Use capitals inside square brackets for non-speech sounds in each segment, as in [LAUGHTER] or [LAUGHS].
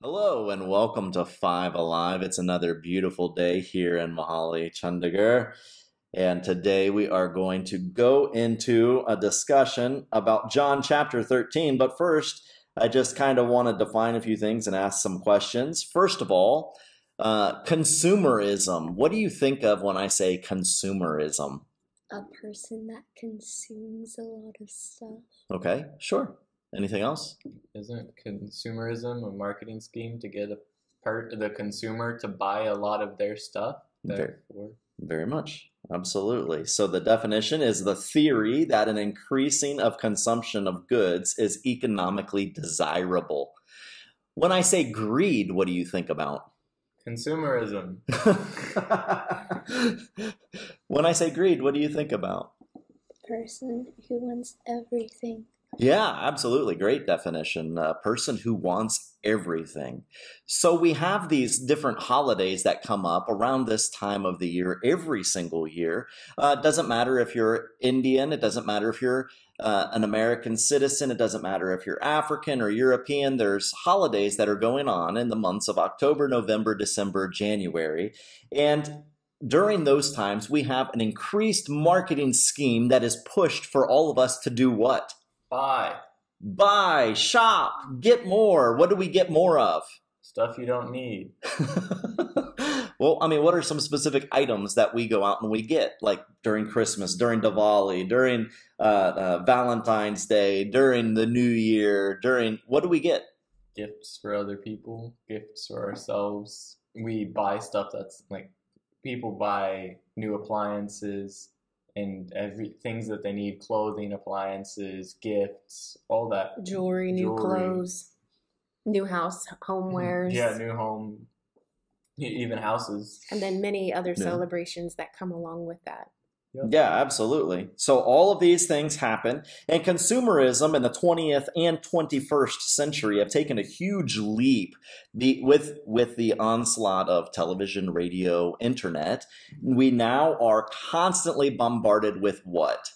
Hello and welcome to Five Alive. It's another beautiful day here in Mohali, Chandigarh. And today we are going to go into a discussion about John chapter 13. But first, I just kind of want to define a few things and ask some questions. First of all, uh, consumerism. What do you think of when I say consumerism? A person that consumes a lot of stuff. Okay, sure. Anything else? Isn't consumerism a marketing scheme to get a per- the consumer to buy a lot of their stuff? Very, very much. Absolutely. So the definition is the theory that an increasing of consumption of goods is economically desirable. When I say greed, what do you think about? consumerism. [LAUGHS] when I say greed, what do you think about? Person who wants everything. Yeah, absolutely. Great definition. A person who wants everything. So we have these different holidays that come up around this time of the year every single year. Uh, it doesn't matter if you're Indian, it doesn't matter if you're uh, an American citizen, it doesn't matter if you're African or European. There's holidays that are going on in the months of October, November, December, January. And during those times, we have an increased marketing scheme that is pushed for all of us to do what? Buy buy, shop, get more. What do we get more of? stuff you don't need. [LAUGHS] well, I mean, what are some specific items that we go out and we get, like during Christmas, during Diwali, during uh, uh, Valentine's Day, during the New Year, during what do we get? Gifts for other people, gifts for ourselves. We buy stuff that's like people buy new appliances and every things that they need clothing appliances gifts all that. Jewelry, new clothes, new house, mm-hmm. homewares, yeah new home even houses. And then many other Yeah. celebrations that come along with that. Yeah, absolutely. So all of these things happen, and consumerism in the 20th and 21st century have taken a huge leap the, with with the onslaught of television, radio, internet. We now are constantly bombarded with what?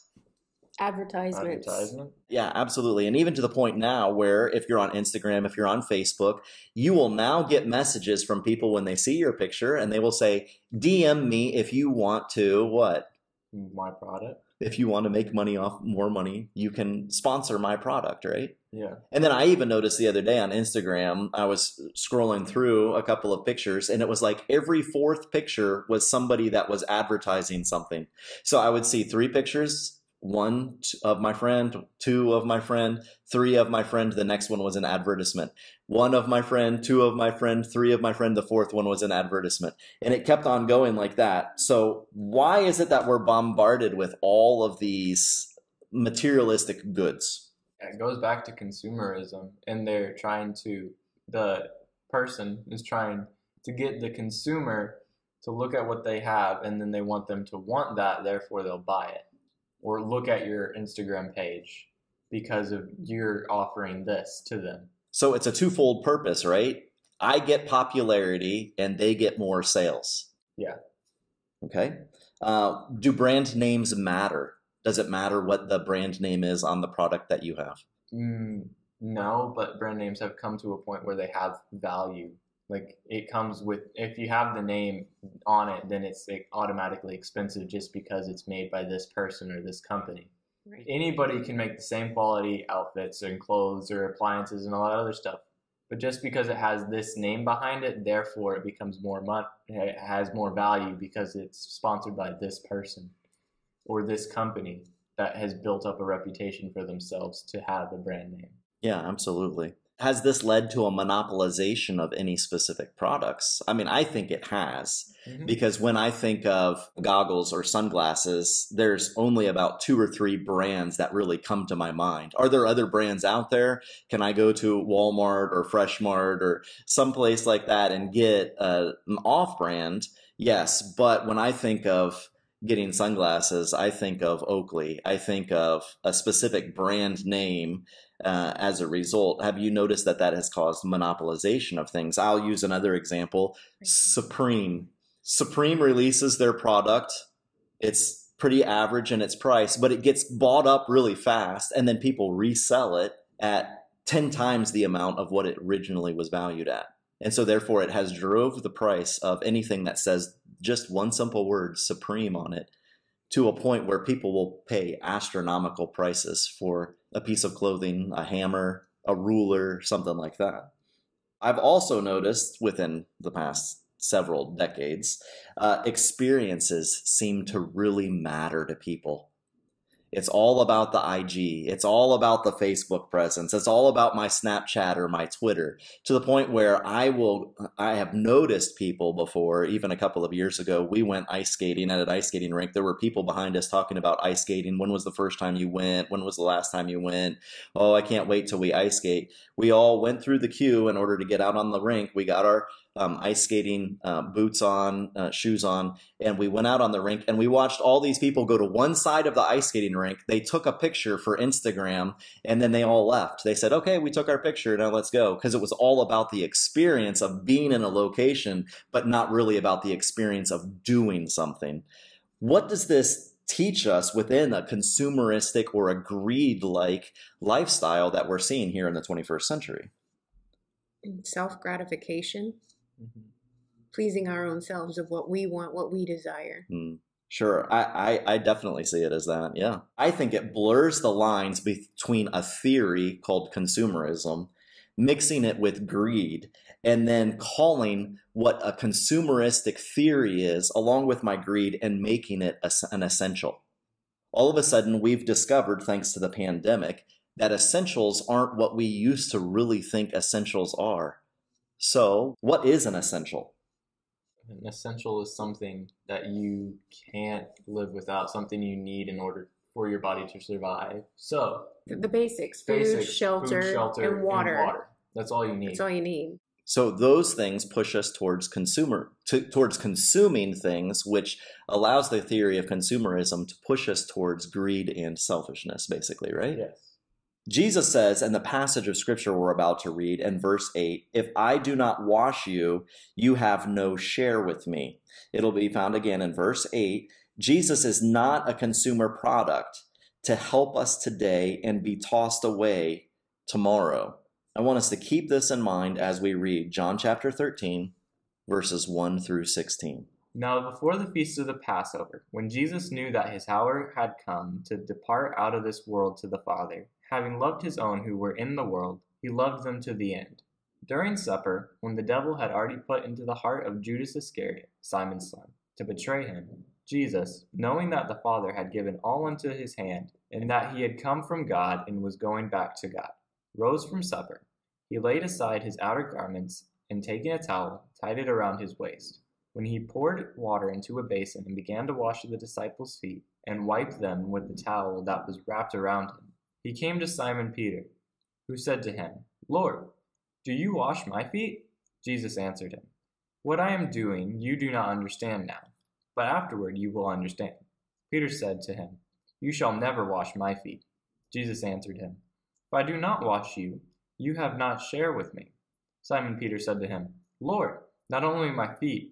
Advertisements. advertisement Yeah, absolutely. And even to the point now where if you're on Instagram, if you're on Facebook, you will now get messages from people when they see your picture and they will say, DM me if you want to what? My product If you want to make money off more money, you can sponsor my product, right? yeah And then I even noticed the other day on Instagram, I was scrolling through a couple of pictures and it was like every fourth picture was somebody that was advertising something. So I would see three pictures, one of my friend, two of my friend, three of my friend, the next one was an advertisement. One of my friend, two of my friend, three of my friend, the fourth one was an advertisement. And it kept on going like that. So why is it that we're bombarded with all of these materialistic goods? it goes back to consumerism and they're trying to the person is trying to get the consumer to look at what they have and then they want them to want that therefore they'll buy it or look at your instagram page because of you're offering this to them So it's a twofold purpose, right? I get popularity and they get more sales. Yeah. Okay. Uh, do brand names matter? Does it matter what the brand name is on the product that you have? mm, no but brand names have come to a point where they have value like it comes with if you have the name on it then it's like automatically expensive just because it's made by this person or this company Right. anybody can make the same quality outfits and clothes or appliances and all that other stuff. But just because it has this name behind it, therefore it becomes more mon- it has more value because it's sponsored by this person or this company that has built up a reputation for themselves to have a brand name. Yeah, absolutely. Has this led to a monopolization of any specific products? I mean, I think it has. because when I think of goggles or sunglasses, there's only about two or three brands that really come to my mind. Are there other brands out there? Can I go to Walmart or Freshmart or someplace like that and get uh, an off brand? Yes, but when I think of getting sunglasses, I think of Oakley. I think of a specific brand name uh, as a result. Have you noticed that that has caused monopolization of things? I'll use another example Supreme. Supreme releases their product. It's pretty average in its price, but it gets bought up really fast, and then people resell it at 10 times the amount of what it originally was valued at. And so therefore it has drove the price of anything that says just one simple word supreme on it to a point where people will pay astronomical prices for a piece of clothing, a hammer, a ruler, something like that. I've also noticed within the past several decades, uh, experiences seem to really matter to people. It's all about the IG. It's all about the Facebook presence. It's all about my Snapchat or my Twitter to the point where I will, I have noticed people before, even a couple of years ago, we went ice skating at an ice skating rink. There were people behind us talking about ice skating. When was the first time you went? When was the last time you went? Oh, I can't wait till we ice skate. We all went through the queue in order to get out on the rink. We got our um, ice skating uh, boots on, uh, shoes on, and we went out on the rink and we watched all these people go to one side of the ice skating rink. They took a picture for Instagram and then they all left. They said, okay, we took our picture, now let's go. Because it was all about the experience of being in a location, but not really about the experience of doing something. What does this teach us within a consumeristic or a greed like lifestyle that we're seeing here in the 21st century? Self gratification Mm-hmm. pleasing our own selves of what we want, what we desire. Mm, sure, I, I, I definitely see it as that. Yeah, I think it blurs the lines between a theory called consumerism, mixing it with greed, and then calling what a consumeristic theory is, along with my greed, and making it an essential. All of a sudden, we've discovered, thanks to the pandemic, that essentials aren't what we used to really think essentials are. So, what is an essential? An essential is something that you can't live without, something you need in order for your body to survive. So, The, the basics food, basics, shelter, food, shelter, and, water. That's all you need. That's all you need. So those things push us towards consumer to, towards consuming things, which allows the theory of consumerism to push us towards greed and selfishness, basically, right? Yes. Jesus says in the passage of scripture we're about to read in verse 8, If I do not wash you, you have no share with me. It'll be found again in verse 8. Jesus is not a consumer product to help us today and be tossed away tomorrow. I want us to keep this in mind as we read John chapter 13, verses 1 through 16. Now, before the feast of the Passover, when Jesus knew that his hour had come to depart out of this world to the Father, having loved his own who were in the world, he loved them to the end. During supper, when the devil had already put into the heart of Judas Iscariot, Simon's son, to betray him, Jesus, knowing that the Father had given all into his hand, and that he had come from God and was going back to God, rose from supper. He laid aside his outer garments, and taking a towel, tied it around his waist. When he poured water into a basin and began to wash the disciples' feet, and wiped them with the towel that was wrapped around him, he came to Simon Peter, who said to him, Lord, do you wash my feet? Jesus answered him, What I am doing you do not understand now, but afterward you will understand. Peter said to him, You shall never wash my feet. Jesus answered him, If I do not wash you, you have not share with me. Simon Peter said to him, Lord, not only my feet,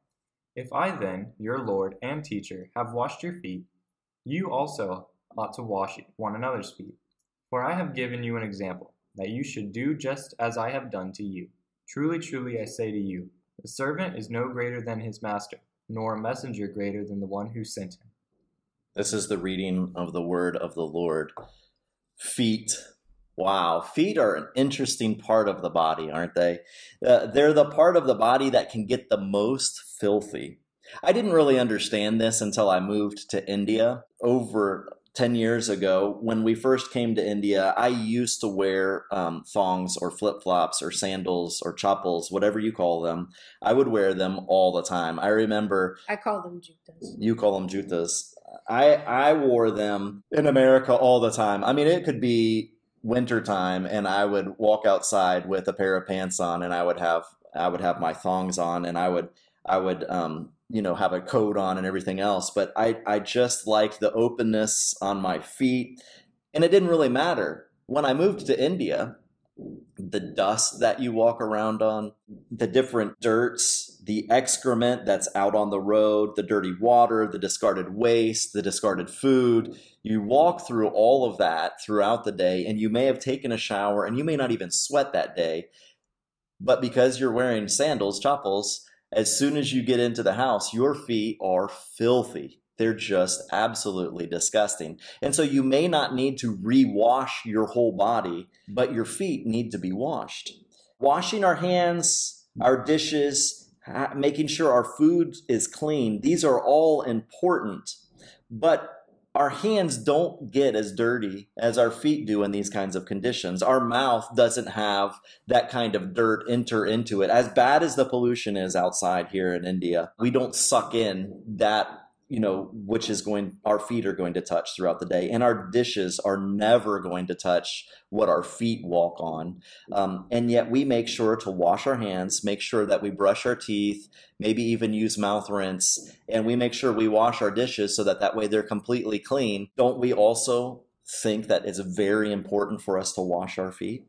If I then, your Lord and teacher, have washed your feet, you also ought to wash one another's feet. For I have given you an example, that you should do just as I have done to you. Truly, truly, I say to you, the servant is no greater than his master, nor a messenger greater than the one who sent him. This is the reading of the word of the Lord. Feet. Wow. Feet are an interesting part of the body, aren't they? Uh, they're the part of the body that can get the most filthy. I didn't really understand this until I moved to India over 10 years ago. When we first came to India, I used to wear um, thongs or flip flops or sandals or chappals, whatever you call them. I would wear them all the time. I remember I call them jutas. you call them jutas. I I wore them in America all the time. I mean, it could be wintertime and I would walk outside with a pair of pants on and I would have I would have my thongs on and I would I would um, you know have a coat on and everything else. But I I just liked the openness on my feet and it didn't really matter. When I moved to India the dust that you walk around on, the different dirts, the excrement that's out on the road, the dirty water, the discarded waste, the discarded food. You walk through all of that throughout the day, and you may have taken a shower and you may not even sweat that day. But because you're wearing sandals, chappals, as soon as you get into the house, your feet are filthy. They're just absolutely disgusting. And so you may not need to rewash your whole body, but your feet need to be washed. Washing our hands, our dishes, making sure our food is clean, these are all important. But our hands don't get as dirty as our feet do in these kinds of conditions. Our mouth doesn't have that kind of dirt enter into it. As bad as the pollution is outside here in India, we don't suck in that you know which is going our feet are going to touch throughout the day. And our dishes are never going to touch what our feet walk on. Um, and yet we make sure to wash our hands make sure that we brush our teeth maybe even use mouth rinse. And we make sure we wash our dishes so that that way they're completely clean. Don't we also think that it's very important for us to wash our feet?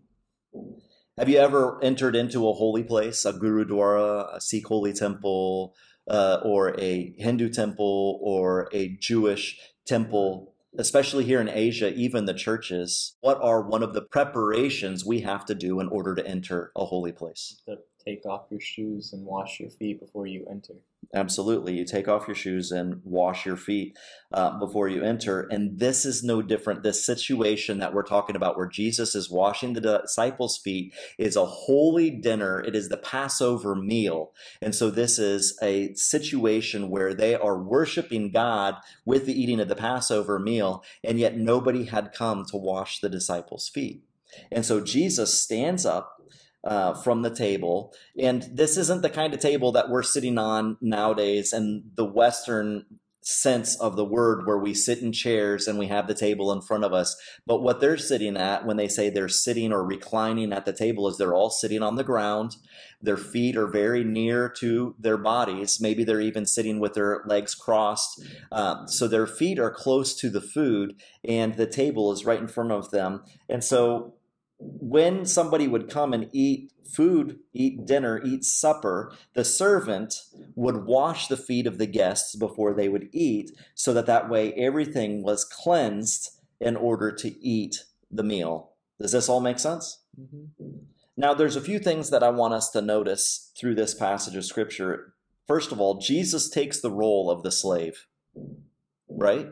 Have you ever entered into a holy place a gurudwara a sikh holy temple uh, or a Hindu temple or a Jewish temple, especially here in Asia, even the churches, what are one of the preparations we have to do in order to enter a holy place? To take off your shoes and wash your feet before you enter. Absolutely. You take off your shoes and wash your feet uh, before you enter. And this is no different. This situation that we're talking about, where Jesus is washing the disciples' feet, is a holy dinner. It is the Passover meal. And so this is a situation where they are worshiping God with the eating of the Passover meal, and yet nobody had come to wash the disciples' feet. And so Jesus stands up uh, from the table. And this isn't the kind of table that we're sitting on nowadays and the Western sense of the word where we sit in chairs and we have the table in front of us. But what they're sitting at when they say they're sitting or reclining at the table is they're all sitting on the ground. Their feet are very near to their bodies. Maybe they're even sitting with their legs crossed. Um, so their feet are close to the food and the table is right in front of them. And so when somebody would come and eat food, eat dinner, eat supper, the servant would wash the feet of the guests before they would eat, so that that way everything was cleansed in order to eat the meal. Does this all make sense? Mm-hmm. Now, there's a few things that I want us to notice through this passage of scripture. First of all, Jesus takes the role of the slave, right?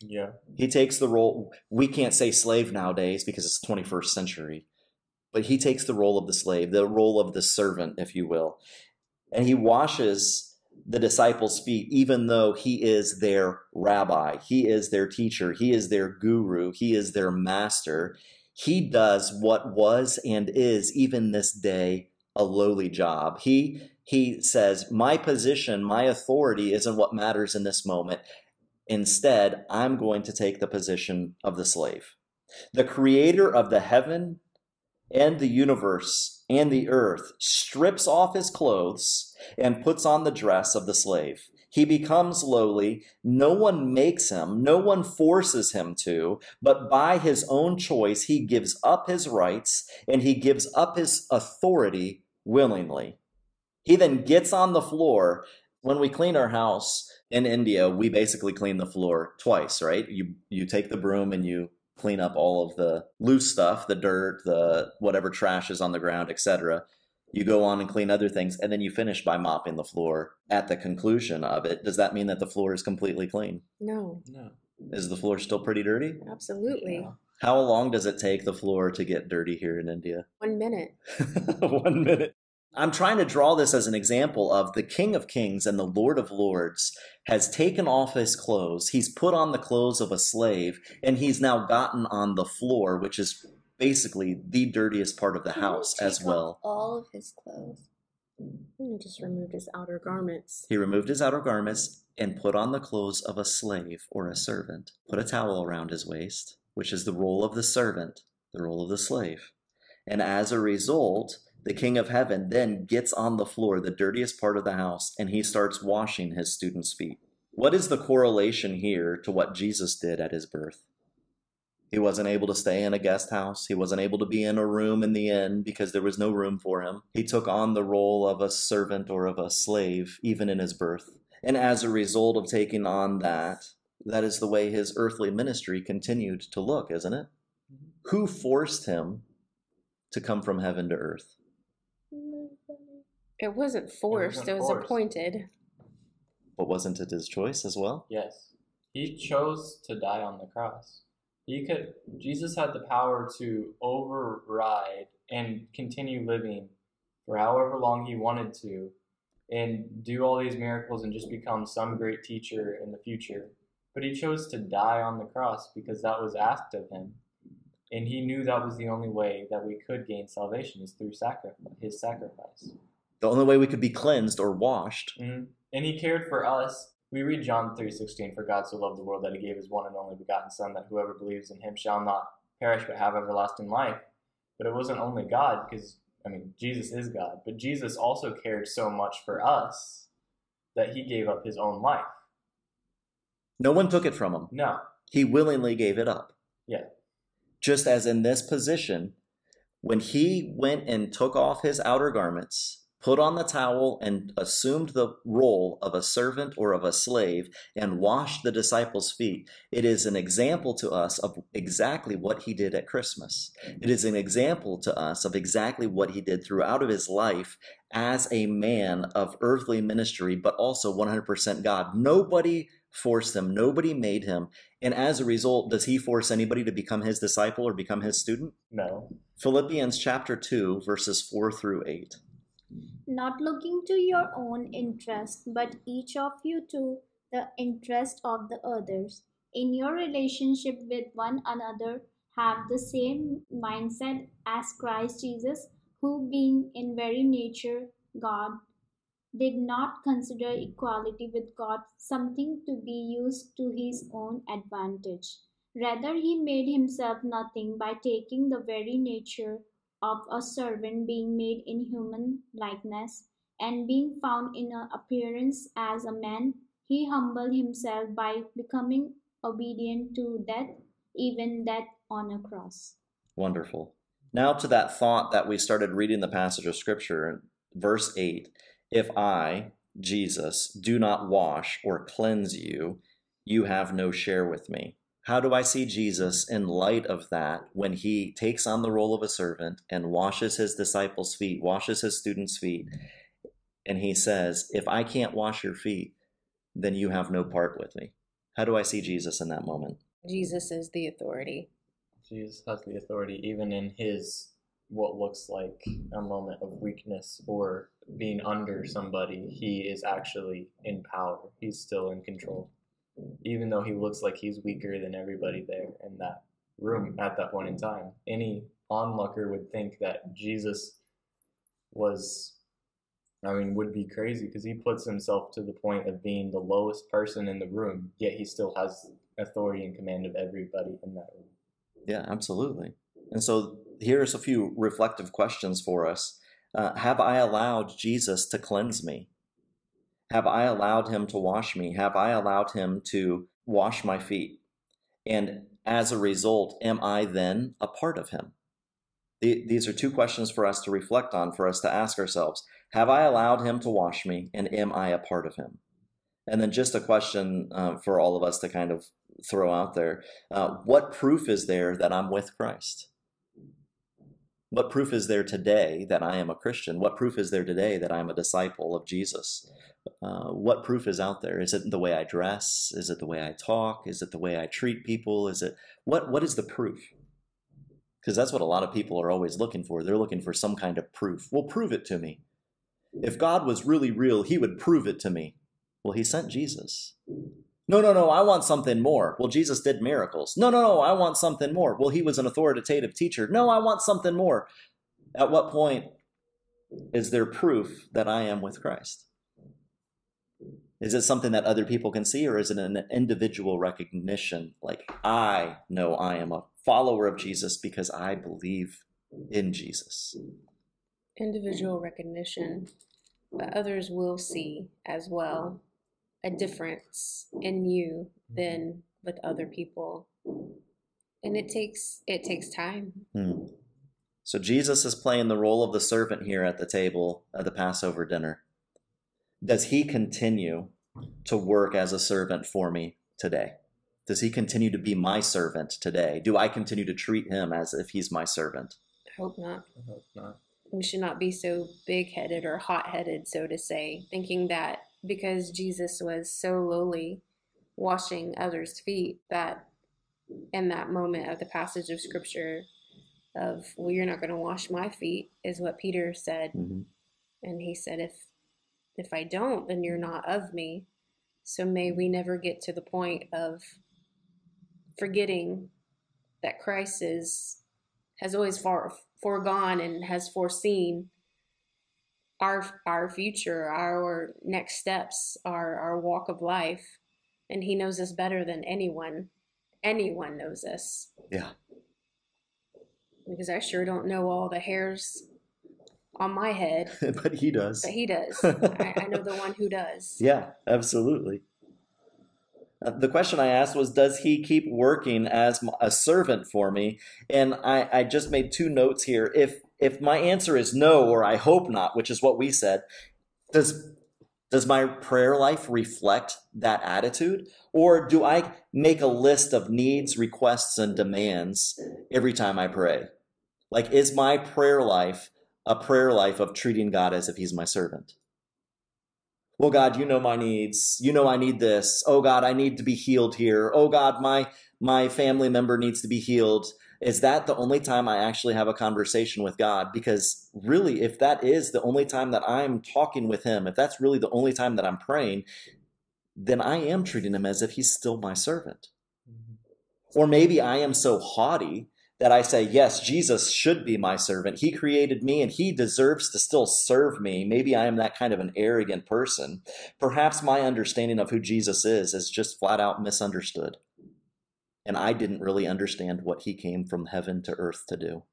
Yeah. He takes the role, we can't say slave nowadays because it's 21st century, but he takes the role of the slave, the role of the servant, if you will. And he washes the disciples' feet, even though he is their rabbi, he is their teacher, he is their guru, he is their master. He does what was and is, even this day, a lowly job. He he says, My position, my authority isn't what matters in this moment. Instead, I'm going to take the position of the slave. The creator of the heaven and the universe and the earth strips off his clothes and puts on the dress of the slave. He becomes lowly. No one makes him, no one forces him to, but by his own choice, he gives up his rights and he gives up his authority willingly. He then gets on the floor. When we clean our house, in India, we basically clean the floor twice, right? You you take the broom and you clean up all of the loose stuff, the dirt, the whatever trash is on the ground, etc. You go on and clean other things, and then you finish by mopping the floor at the conclusion of it. Does that mean that the floor is completely clean? No. No. Is the floor still pretty dirty? Absolutely. Yeah. How long does it take the floor to get dirty here in India? One minute. [LAUGHS] One minute. I'm trying to draw this as an example of the King of Kings and the Lord of Lords has taken off his clothes. He's put on the clothes of a slave, and he's now gotten on the floor, which is basically the dirtiest part of the He house as well. All of his clothes. He just removed his outer garments. He removed his outer garments and put on the clothes of a slave or a servant, put a towel around his waist, which is the role of the servant, the role of the slave. And as a result, the king of heaven then gets on the floor, the dirtiest part of the house, and he starts washing his students' feet. What is the correlation here to what Jesus did at his birth? He wasn't able to stay in a guest house. He wasn't able to be in a room in the inn because there was no room for him. He took on the role of a servant or of a slave even in his birth. And as a result of taking on that, that is the way his earthly ministry continued to look, isn't it? Mm-hmm. Who forced him to come from heaven to earth? It wasn't forced, it, wasn't was forced. appointed. But wasn't it his choice as well? Yes. He chose to die on the cross. He could Jesus had the power to override and continue living for however long he wanted to and do all these miracles and just become some great teacher in the future. But he chose to die on the cross because that was asked of him. And he knew that was the only way that we could gain salvation is through sacrifice, his sacrifice. The only way we could be cleansed or washed. Mhm. And he cared for us. We read John 3:16, "For God so loved the world that he gave his one and only begotten son that whoever believes in him shall not perish but have everlasting life." But it wasn't only God because I mean, Jesus is God, but Jesus also cared so much for us that he gave up his own life. No one took it from him. No. He willingly gave it up. Yeah. Just as in this position, when he went and took off his outer garments, put on the towel, and assumed the role of a servant or of a slave and washed the disciples' feet, it is an example to us of exactly what he did at Christmas. It is an example to us of exactly what he did throughout of his life as a man of earthly ministry, but also 100% God. Nobody forced him, nobody made him. And as a result, does he force anybody to become his disciple or become his student? No. Philippians chapter 2, verses 4 through 8. Not looking to your own interest, but each of you to the interest of the others. In your relationship with one another, have the same mindset as Christ Jesus, who, being in very nature God, did not consider equality with God something to be used to his own advantage. Rather, he made himself nothing by taking the very nature of a servant, being made in human likeness, and being found in appearance as a man, he humbled himself by becoming obedient to death, even death on a cross. Wonderful. Now to that thought that we started reading the passage of Scripture, verse 8. If I, Jesus, do not wash or cleanse you, you have no share with me. How do I see Jesus in light of that when he takes on the role of a servant and washes his disciples' feet, washes his students' feet, and he says, If I can't wash your feet, then you have no part with me? How do I see Jesus in that moment? Jesus is the authority. Jesus has the authority even in his what looks like a moment of weakness or being under somebody, he is actually in power. He's still in control. Even though he looks like he's weaker than everybody there in that room at that point in time. Any onlooker would think that Jesus was I mean, would be crazy because he puts himself to the point of being the lowest person in the room, yet he still has authority and command of everybody in that room. Yeah, absolutely. And so here's a few reflective questions for us. Uh, have I allowed Jesus to cleanse me? Have I allowed him to wash me? Have I allowed him to wash my feet? And as a result, am I then a part of him? These are two questions for us to reflect on, for us to ask ourselves Have I allowed him to wash me, and am I a part of him? And then just a question uh, for all of us to kind of throw out there uh, What proof is there that I'm with Christ? What proof is there today that I am a Christian? What proof is there today that I'm a disciple of Jesus? Uh, what proof is out there? Is it the way I dress? Is it the way I talk? Is it the way I treat people? Is it what? What is the proof? Because that's what a lot of people are always looking for. They're looking for some kind of proof. Well, prove it to me. If God was really real, He would prove it to me. Well, He sent Jesus. No, no, no, I want something more. Well, Jesus did miracles. No, no, no, I want something more. Well, He was an authoritative teacher. No, I want something more. At what point is there proof that I am with Christ? Is it something that other people can see, or is it an individual recognition? Like, I know I am a follower of Jesus because I believe in Jesus. Individual recognition, but others will see as well a difference in you than with other people. And it takes it takes time. Hmm. So Jesus is playing the role of the servant here at the table at the Passover dinner. Does he continue to work as a servant for me today? Does he continue to be my servant today? Do I continue to treat him as if he's my servant? I hope not. I hope not. We should not be so big headed or hot headed, so to say, thinking that because Jesus was so lowly, washing others' feet, that in that moment of the passage of scripture of, well, you're not going to wash my feet, is what Peter said. Mhm. And he said, if if I don't, then you're not of me. So may we never get to the point of forgetting that Christ is has always far foregone and has foreseen our our future, our next steps, our our walk of life, and He knows us better than anyone. Anyone knows us Yeah. because I sure don't know all the hairs on my head, [LAUGHS] but he does. but He does. [LAUGHS] I, I know the one who does. Yeah, absolutely. Uh, the question I asked was, does he keep working as a servant for me? And I, I just made two notes here. If if my answer is no, or I hope not, which is what we said, does does my prayer life reflect that attitude, or do I make a list of needs, requests, and demands every time I pray? Like, is my prayer life a prayer life of treating God as if He's my servant? well god you know my needs. You know i need this. Oh god i need to be healed here. Oh god my my family member needs to be healed is that the only time i actually have a conversation with god because really if that is the only time that i'm talking with him if that's really the only time that i'm praying then i am treating him as if he's still my servant mm-hmm. or maybe i am so haughty that I say, yes, Jesus should be my servant. He created me and he deserves to still serve me. Maybe I am that kind of an arrogant person. Perhaps my understanding of who Jesus is is just flat out misunderstood. And I didn't really understand what he came from heaven to earth to do.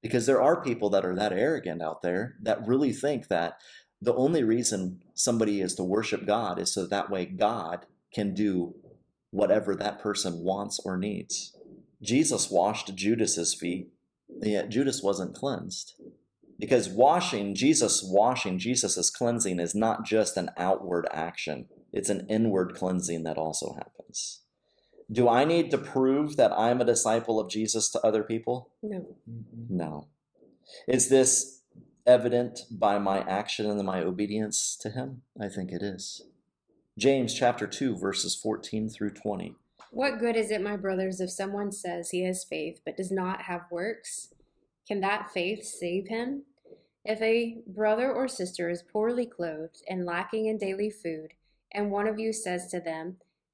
Because there are people that are that arrogant out there that really think that the only reason somebody is to worship God is so that way God can do whatever that person wants or needs. Jesus washed Judas's feet, yet Judas wasn't cleansed. Because washing, Jesus washing, Jesus' cleansing is not just an outward action, it's an inward cleansing that also happens. Do I need to prove that I'm a disciple of Jesus to other people? No. Mm-hmm. No. Is this evident by my action and my obedience to him? I think it is. James chapter 2 verses 14 through 20. What good is it, my brothers, if someone says he has faith but does not have works? Can that faith save him? If a brother or sister is poorly clothed and lacking in daily food, and one of you says to them,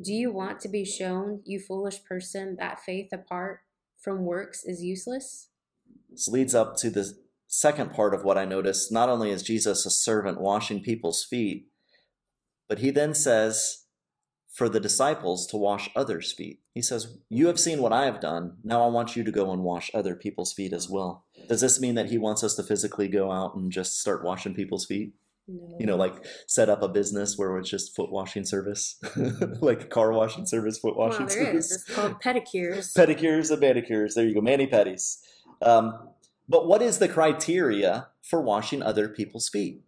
Do you want to be shown, you foolish person, that faith apart from works is useless? This leads up to the second part of what I noticed. Not only is Jesus a servant washing people's feet, but he then says for the disciples to wash others' feet. He says, You have seen what I have done. Now I want you to go and wash other people's feet as well. Does this mean that he wants us to physically go out and just start washing people's feet? No. You know, like set up a business where it's just foot washing service, [LAUGHS] like car washing service, foot washing there service is. It's called pedicures. [LAUGHS] pedicures and manicures. There you go, mani pedis. Um, but what is the criteria for washing other people's feet?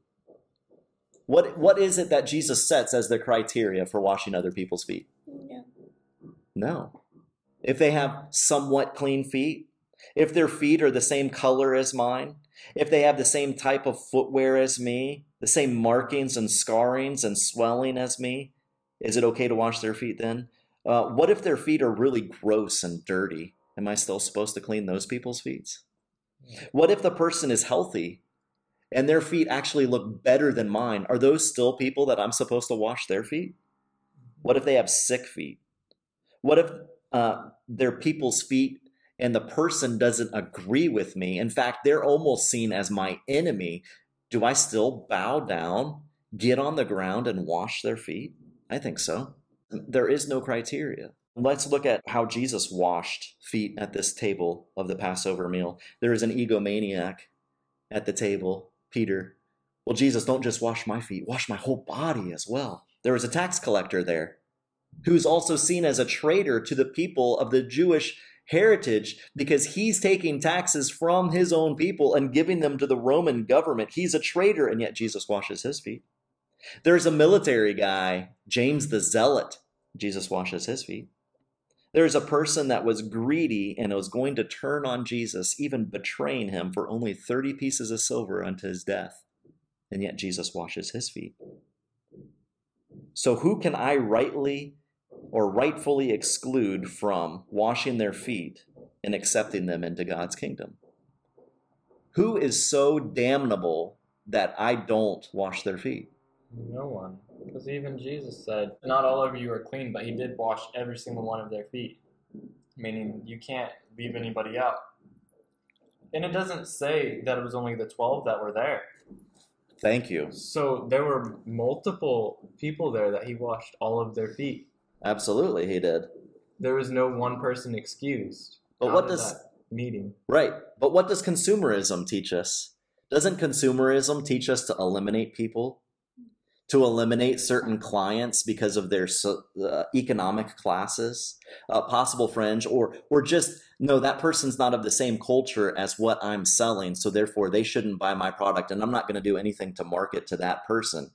What what is it that Jesus sets as the criteria for washing other people's feet? Yeah. No. If they have somewhat clean feet, if their feet are the same color as mine, if they have the same type of footwear as me, the same markings and scarrings and swelling as me, is it okay to wash their feet then? Uh, what if their feet are really gross and dirty? Am I still supposed to clean those people's feet? What if the person is healthy and their feet actually look better than mine? Are those still people that I'm supposed to wash their feet? What if they have sick feet? What if uh, they're people's feet and the person doesn't agree with me? In fact, they're almost seen as my enemy. Do I still bow down, get on the ground, and wash their feet? I think so. There is no criteria. Let's look at how Jesus washed feet at this table of the Passover meal. There is an egomaniac at the table, Peter. Well, Jesus, don't just wash my feet, wash my whole body as well. There was a tax collector there who's also seen as a traitor to the people of the Jewish heritage because he's taking taxes from his own people and giving them to the Roman government. He's a traitor, and yet Jesus washes his feet. There's a military guy, James the Zealot. Jesus washes his feet. There's a person that was greedy and was going to turn on Jesus, even betraying him for only 30 pieces of silver unto his death. And yet Jesus washes his feet. So, who can I rightly or rightfully exclude from washing their feet and accepting them into God's kingdom? Who is so damnable that I don't wash their feet? No one. Because even Jesus said, Not all of you are clean, but he did wash every single one of their feet. Meaning you can't leave anybody out. And it doesn't say that it was only the 12 that were there. Thank you. So there were multiple people there that he washed all of their feet. Absolutely, he did. There was no one person excused. But what does meeting? Right. But what does consumerism teach us? Doesn't consumerism teach us to eliminate people to eliminate certain clients because of their uh, economic classes, uh, possible fringe, or or just no, that person's not of the same culture as what I'm selling, so therefore they shouldn't buy my product, and I'm not going to do anything to market to that person.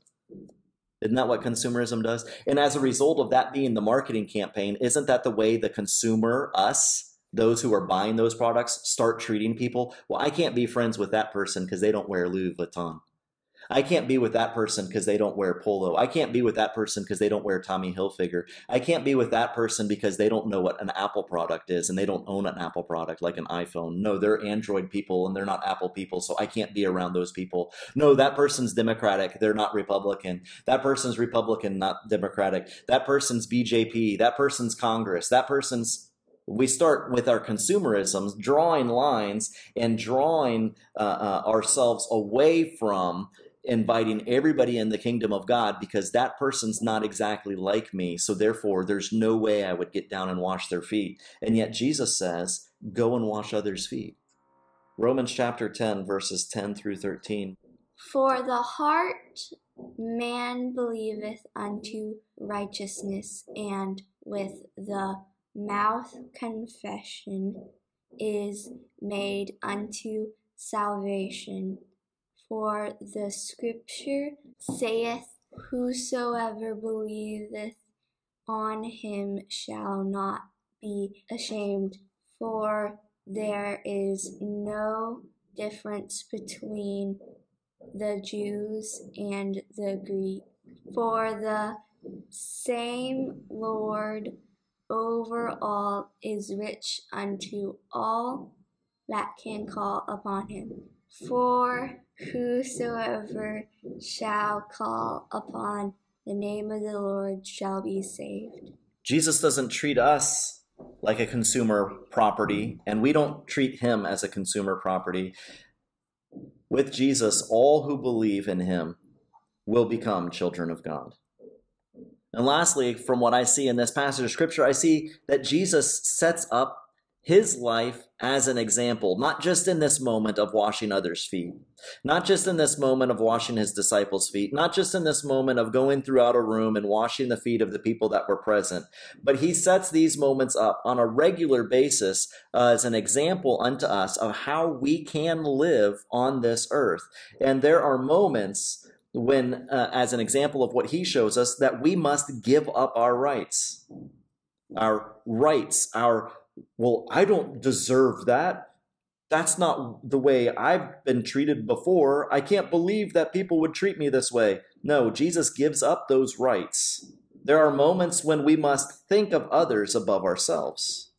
Isn't that what consumerism does? And as a result of that being the marketing campaign, isn't that the way the consumer, us, those who are buying those products, start treating people? Well, I can't be friends with that person because they don't wear Louis Vuitton. I can't be with that person because they don't wear polo. I can't be with that person because they don't wear Tommy Hilfiger. I can't be with that person because they don't know what an Apple product is and they don't own an Apple product like an iPhone. No, they're Android people and they're not Apple people, so I can't be around those people. No, that person's Democratic, they're not Republican. That person's Republican, not Democratic. That person's BJP. That person's Congress. That person's we start with our consumerisms, drawing lines and drawing uh, uh, ourselves away from inviting everybody in the kingdom of God because that person's not exactly like me. So therefore, there's no way I would get down and wash their feet. And yet Jesus says, go and wash others' feet. Romans chapter 10, verses 10 through 13. For the heart man believeth unto righteousness, and with the mouth confession is made unto salvation. For the scripture saith, Whosoever believeth on him shall not be ashamed. For there is no difference between the Jews and the Greek. For the same Lord over all is rich unto all that can call upon him. For whosoever shall call upon the name of the Lord shall be saved. Jesus doesn't treat us like a consumer property, and we don't treat him as a consumer property. With Jesus, all who believe in him will become children of God. And lastly, from what I see in this passage of scripture, I see that Jesus sets up his life as an example, not just in this moment of washing others' feet, not just in this moment of washing his disciples' feet, not just in this moment of going throughout a room and washing the feet of the people that were present, but he sets these moments up on a regular basis uh, as an example unto us of how we can live on this earth. And there are moments when, uh, as an example of what he shows us, that we must give up our rights. Our rights, our well, I don't deserve that. That's not the way I've been treated before. I can't believe that people would treat me this way. No, Jesus gives up those rights There are moments when we must think of others above ourselves.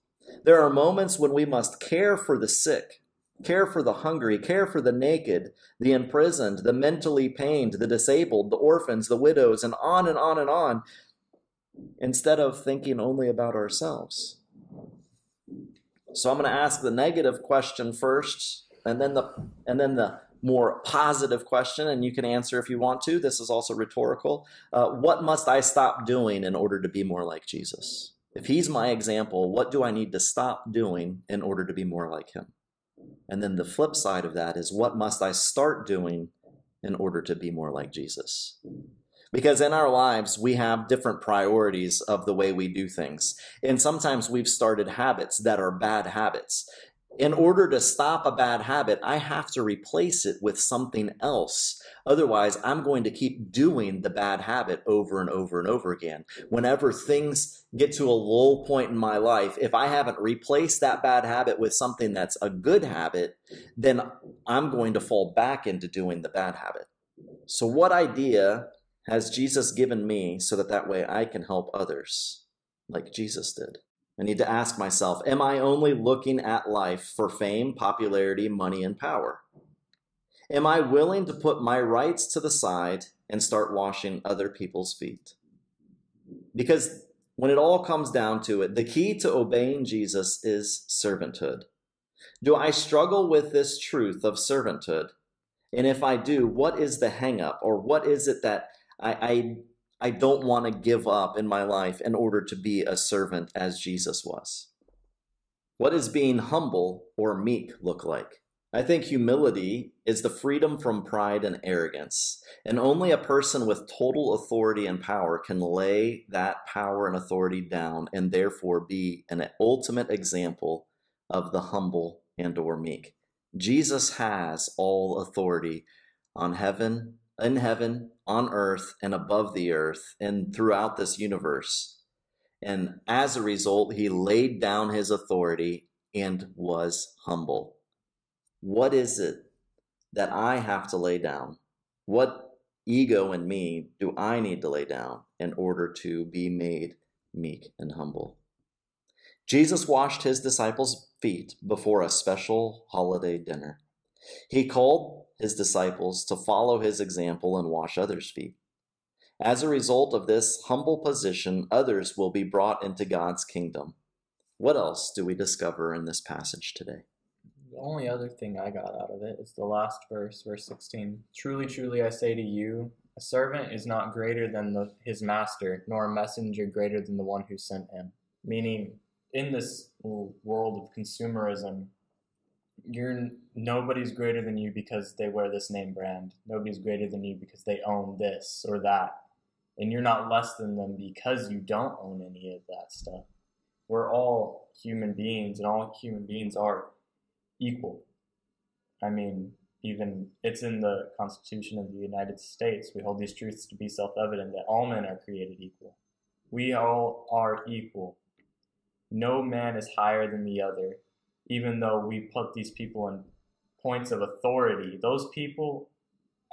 There are moments when we must care for the sick, care for the hungry, care for the naked, the imprisoned, the mentally pained, the disabled, the orphans, the widows, and on and on and on, instead of thinking only about ourselves. So I'm going to ask the negative question first, and then the and then the more positive question, and you can answer if you want to. This is also rhetorical. Uh, what must I stop doing in order to be more like Jesus? If he's my example, what do I need to stop doing in order to be more like him? And then the flip side of that is what must I start doing in order to be more like Jesus? Because in our lives, we have different priorities of the way we do things. And sometimes we've started habits that are bad habits. In order to stop a bad habit, I have to replace it with something else. Otherwise, I'm going to keep doing the bad habit over and over and over again. Whenever things get to a low point in my life, if I haven't replaced that bad habit with something that's a good habit, then I'm going to fall back into doing the bad habit. So, what idea has Jesus given me so that that way I can help others like Jesus did? I need to ask myself Am I only looking at life for fame, popularity, money, and power? Am I willing to put my rights to the side and start washing other people's feet? Because when it all comes down to it, the key to obeying Jesus is servanthood. Do I struggle with this truth of servanthood? And if I do, what is the hangup or what is it that I, I, I don't want to give up in my life in order to be a servant as Jesus was? What does being humble or meek look like? I think humility is the freedom from pride and arrogance. And only a person with total authority and power can lay that power and authority down and therefore be an ultimate example of the humble and or meek. Jesus has all authority on heaven, in heaven, on earth, and above the earth, and throughout this universe. And as a result, he laid down his authority and was humble. What is it that I have to lay down? What ego in me do I need to lay down in order to be made meek and humble? Jesus washed his disciples' feet before a special holiday dinner. He called his disciples to follow his example and wash others' feet. As a result of this humble position, others will be brought into God's kingdom. What else do we discover in this passage today? The only other thing I got out of it is the last verse, verse 16. Truly, truly, I say to you, a servant is not greater than the, his master, nor a messenger greater than the one who sent him. Meaning, in this world of consumerism, you're nobody's greater than you because they wear this name brand. Nobody's greater than you because they own this or that. And you're not less than them because you don't own any of that stuff. We're all human beings, and all human beings are equal. I mean, even it's in the Constitution of the United States. We hold these truths to be self evident that all men are created equal. We all are equal. No man is higher than the other, even though we put these people in points of authority. Those people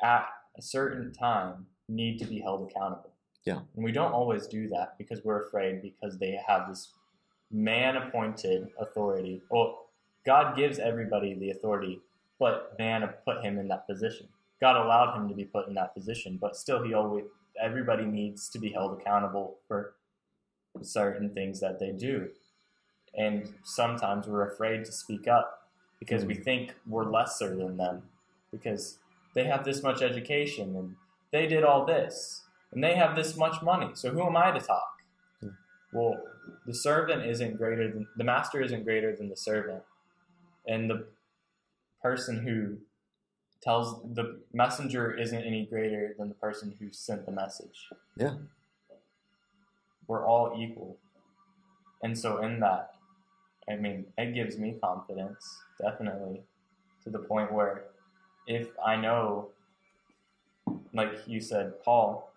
at a certain time need to be held accountable. Yeah. And we don't always do that because we're afraid because they have this man appointed authority. Well, God gives everybody the authority, but man put him in that position. God allowed him to be put in that position, but still, he always everybody needs to be held accountable for certain things that they do. And sometimes we're afraid to speak up because we think we're lesser than them because they have this much education and they did all this and they have this much money. So who am I to talk? Hmm. Well, the servant isn't greater than the master isn't greater than the servant and the person who tells the messenger isn't any greater than the person who sent the message. Yeah. We're all equal. And so in that, I mean, it gives me confidence, definitely, to the point where if I know, like you said, Paul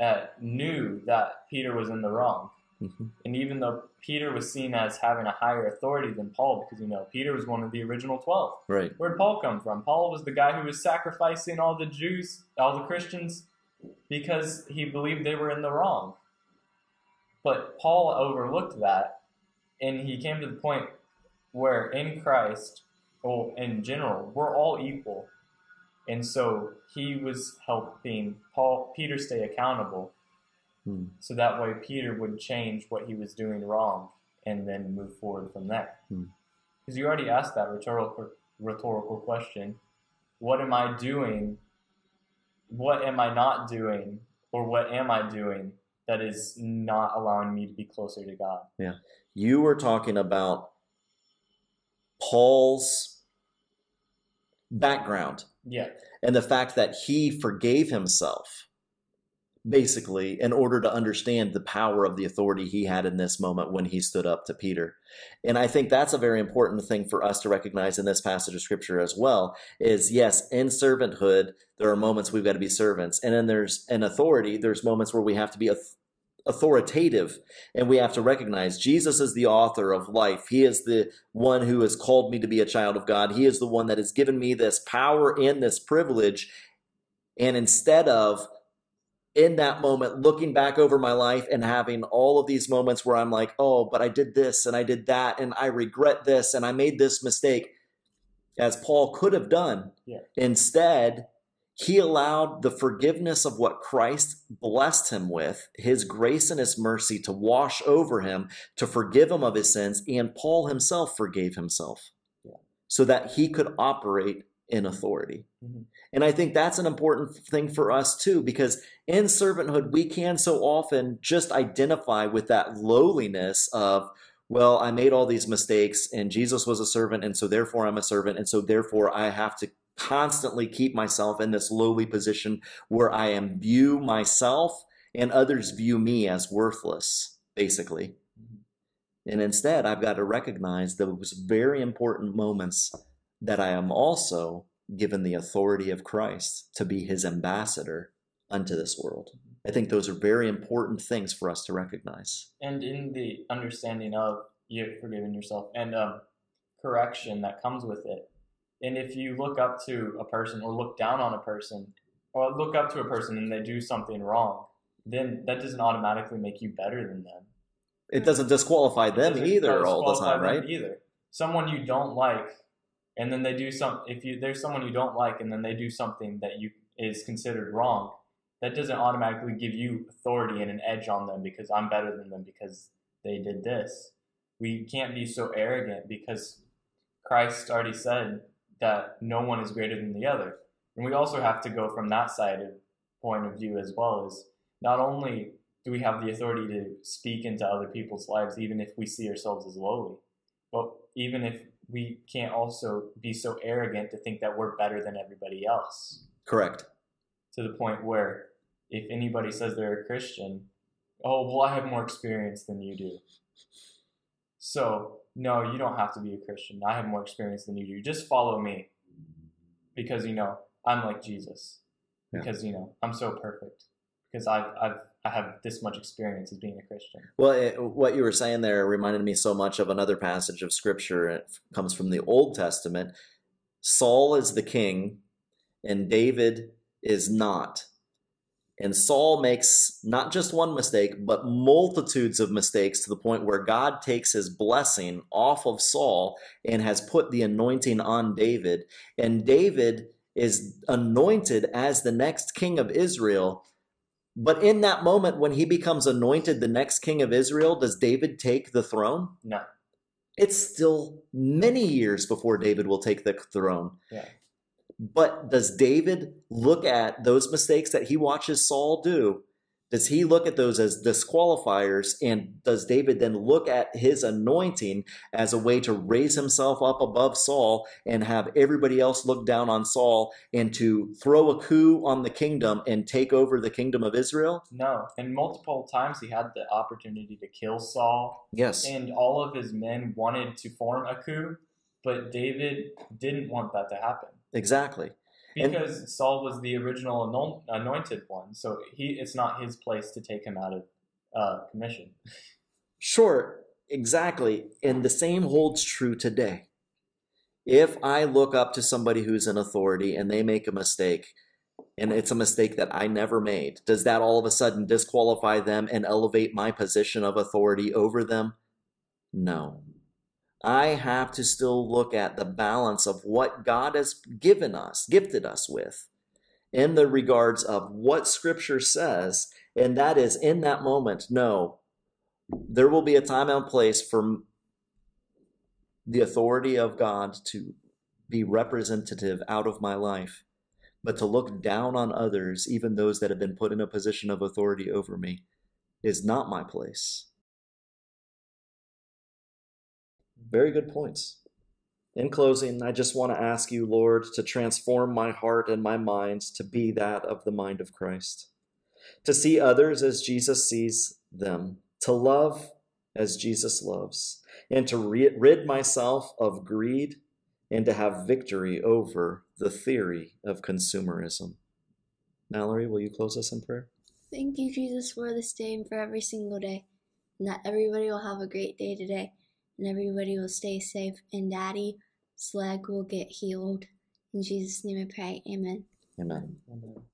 uh, knew that Peter was in the wrong, Mm-hmm. And even though Peter was seen as having a higher authority than Paul, because you know Peter was one of the original twelve. Right. Where'd Paul come from? Paul was the guy who was sacrificing all the Jews, all the Christians, because he believed they were in the wrong. But Paul overlooked that, and he came to the point where in Christ, well, in general, we're all equal. And so he was helping Paul Peter stay accountable. Hmm. So that way Peter would change what he was doing wrong and then move forward from there. Hmm. Because you already asked that rhetorical rhetorical question. What am I doing? What am I not doing? Or what am I doing that is not allowing me to be closer to God? You were talking about Paul's background Yeah. and the fact that he forgave himself basically in order to understand the power of the authority he had in this moment when he stood up to Peter. And I think that's a very important thing for us to recognize in this passage of scripture as well is yes, in servanthood there are moments we've got to be servants and then there's an authority there's moments where we have to be auth- authoritative and we have to recognize Jesus is the author of life. He is the one who has called me to be a child of God. He is the one that has given me this power and this privilege and instead of in that moment looking back over my life and having all of these moments where I'm like, oh, but I did this and I did that and I regret this and I made this mistake, as Paul could have done. Yeah. Instead, he allowed the forgiveness of what Christ blessed him with, his grace and his mercy to wash over him, to forgive him of his sins, and Paul himself forgave himself Yeah. so that he could operate in authority. Mhm. And I think that's an important thing for us too, because in servanthood, we can so often just identify with that lowliness of, well, I made all these mistakes and Jesus was a servant, and so therefore I'm a servant, and so therefore I have to constantly keep myself in this lowly position where I am view myself and others view me as worthless, basically. And instead, I've got to recognize those very important moments that I am also given the authority of Christ to be his ambassador unto this world. I think those are very important things for us to recognize. and in the understanding of you forgiving yourself and um, correction that comes with it. And if you look up to a person or look down on a person or look up to a person and they do something wrong, then that doesn't automatically make you better than them. It doesn't disqualify them Doesn't either all the time, them right? Either someone you don't like, and then they do some. If you there's someone you don't like, and then they do something that you is considered wrong, that doesn't automatically give you authority and an edge on them because I'm better than them because they did this. We can't be so arrogant because Christ already said that no one is greater than the other, and we also have to go from that side of point of view as well as not only do we have the authority to speak into other people's lives, even if we see ourselves as lowly? But even if we can't also be so arrogant to think that we're better than everybody else, Correct. to the point where if anybody says they're a Christian, oh, well, I have more experience than you do. So, no, you don't have to be a Christian. I have more experience than you do. Just follow me because, you know, I'm like Jesus. Yeah. Because, you know, I'm so perfect. Because I've, I've, I have this much experience as being a Christian. Well, it, what you were saying there reminded me so much of another passage of scripture. It comes from the Old Testament. Saul is the king, and David is not. And Saul makes not just one mistake, but multitudes of mistakes to the point where God takes his blessing off of Saul and has put the anointing on David. And David is anointed as the next king of Israel. But in that moment, when he becomes anointed the next king of Israel, does David take the throne? No. It's still many years before David will take the throne. Yeah. But does David look at those mistakes that he watches Saul do? Does he look at those as disqualifiers? And does David then look at his anointing as a way to raise himself up above Saul and have everybody else look down on Saul and to throw a coup on the kingdom and take over the kingdom of Israel? No. And multiple times he had the opportunity to kill Saul, Yes. and all of his men wanted to form a coup, but David didn't want that to happen. Exactly. And- because Saul was the original anointed one, so he it's not his place to take him out of uh, commission. Sure, exactly. And the same holds true today. If I look up to somebody who's in authority and they make a mistake, and it's a mistake that I never made, does that all of a sudden disqualify them and elevate my position of authority over them? No. I have to still look at the balance of what God has given us, gifted us with, in the regards of what Scripture says, and that is in that moment, no, there will be a time and place for the authority of God to be representative out of my life, but to look down on others, even those that have been put in a position of authority over me, is not my place. Very good points. In closing, I just want to ask you, Lord, to transform my heart and my mind to be that of the mind of Christ, to see others as Jesus sees them, to love as Jesus loves, and to rid myself of greed and to have victory over the theory of consumerism. Mallory, will you close us in prayer? Thank you, Jesus, for this day and for every single day, and that everybody will have a great day today and everybody will stay safe, and Daddy Slag will get healed. In Jesus' name I pray. Amen. Amen. Amen.